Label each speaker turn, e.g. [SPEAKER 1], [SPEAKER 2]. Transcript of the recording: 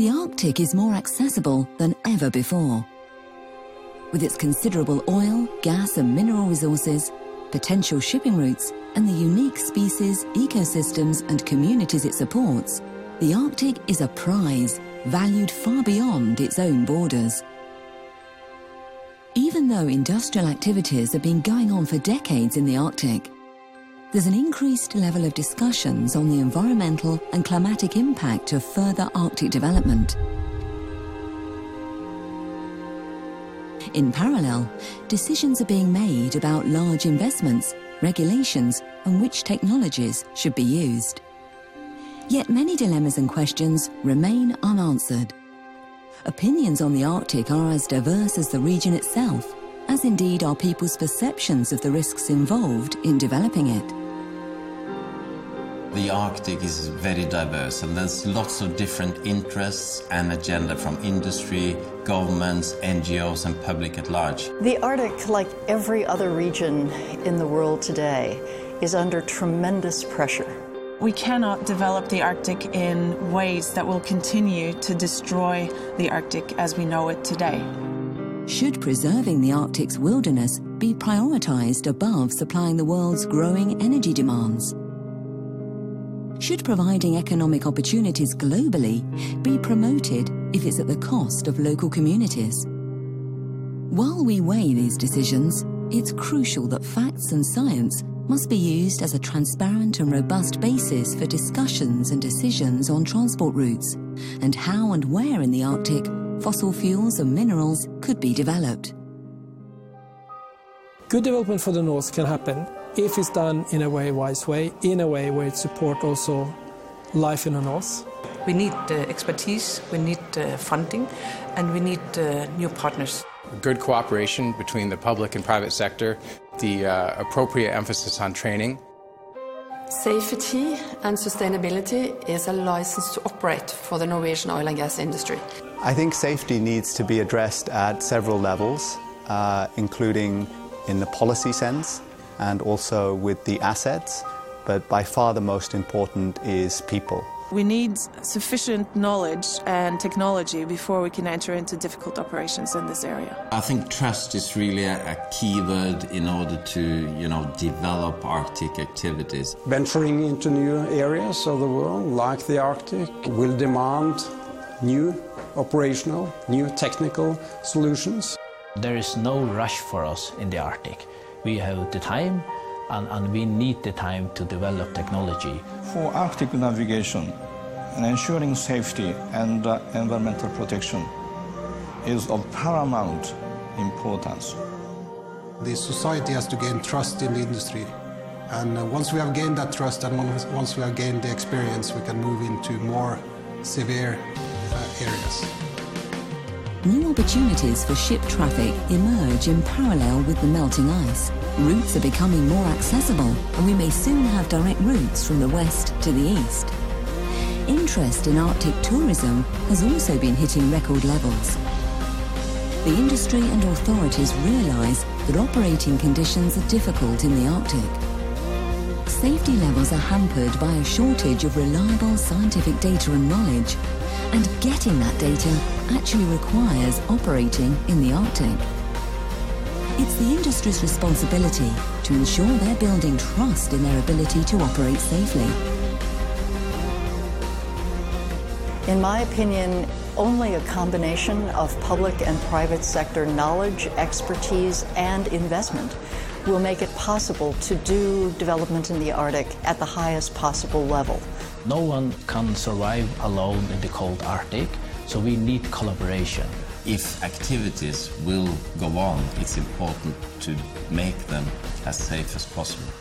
[SPEAKER 1] The Arctic is more accessible than ever before. With its considerable oil, gas and mineral resources, potential shipping routes, and the unique species, ecosystems and communities it supports, the Arctic is a prize valued far beyond its own borders. Even though industrial activities have been going on for decades in the Arctic, there's an increased level of discussions on the environmental and climatic impact of further Arctic development. In parallel, decisions are being made about large investments, regulations, and which technologies should be used. Yet many dilemmas and questions remain unanswered. Opinions on the Arctic are as diverse as the region itself, as indeed are people's perceptions of the risks involved in developing it.
[SPEAKER 2] The Arctic is very diverse and there's lots of different interests and agenda from industry, governments, NGOs and public at large.
[SPEAKER 3] The Arctic, like every other region in the world today, is under tremendous pressure.
[SPEAKER 4] We cannot develop the Arctic in ways that will continue to destroy the Arctic as we know it today.
[SPEAKER 1] Should preserving the Arctic's wilderness be prioritized above supplying the world's growing energy demands? Should providing economic opportunities globally be promoted if it's at the cost of local communities? While we weigh these decisions, it's crucial that facts and science must be used as a transparent and robust basis for discussions and decisions on transport routes and how and where in the Arctic fossil fuels and minerals could be developed.
[SPEAKER 5] Good development for the North can happen if it's done in a way, wise way, in a way where it supports also life in the North.
[SPEAKER 6] We need uh, expertise, we need uh, funding, and we need uh, new partners.
[SPEAKER 7] Good cooperation between the public and private sector, the uh, appropriate emphasis on training.
[SPEAKER 8] Safety and sustainability is a license to operate for the Norwegian oil and gas industry.
[SPEAKER 9] I think safety needs to be addressed at several levels, uh, including in the policy sense and also with the assets, but by far the most important is people.
[SPEAKER 4] We need sufficient knowledge and technology before we can enter into difficult operations in this area.
[SPEAKER 2] I think trust is really a, a key word in order to, you know, develop Arctic activities.
[SPEAKER 10] Venturing into new areas of the world, like the Arctic, will demand new operational, new technical solutions.
[SPEAKER 11] There is no rush for us in the Arctic. We have the time and, and, we need the time to develop technology.
[SPEAKER 12] For Arctic navigation and ensuring safety and uh, environmental protection is of paramount importance.
[SPEAKER 13] The society has to gain trust in the industry. And uh, once we have gained that trust and once we have gained the experience, we can move into more severe uh, areas.
[SPEAKER 1] New opportunities for ship traffic emerge in parallel with the melting ice. Routes are becoming more accessible, and we may soon have direct routes from the west to the east. Interest in Arctic tourism has also been hitting record levels. The industry and authorities realise that operating conditions are difficult in the Arctic. Safety levels are hampered by a shortage of reliable scientific data and knowledge, and getting that data actually requires operating in the Arctic. It's the industry's responsibility to ensure they're building trust in their ability to operate safely.
[SPEAKER 3] In my opinion, only a combination of public and private sector knowledge, expertise, and investment will make it possible to do development in the Arctic at the highest possible level.
[SPEAKER 11] No one can survive alone in the cold Arctic, so we need collaboration.
[SPEAKER 2] If activities will go on, it's important to make them as safe as possible.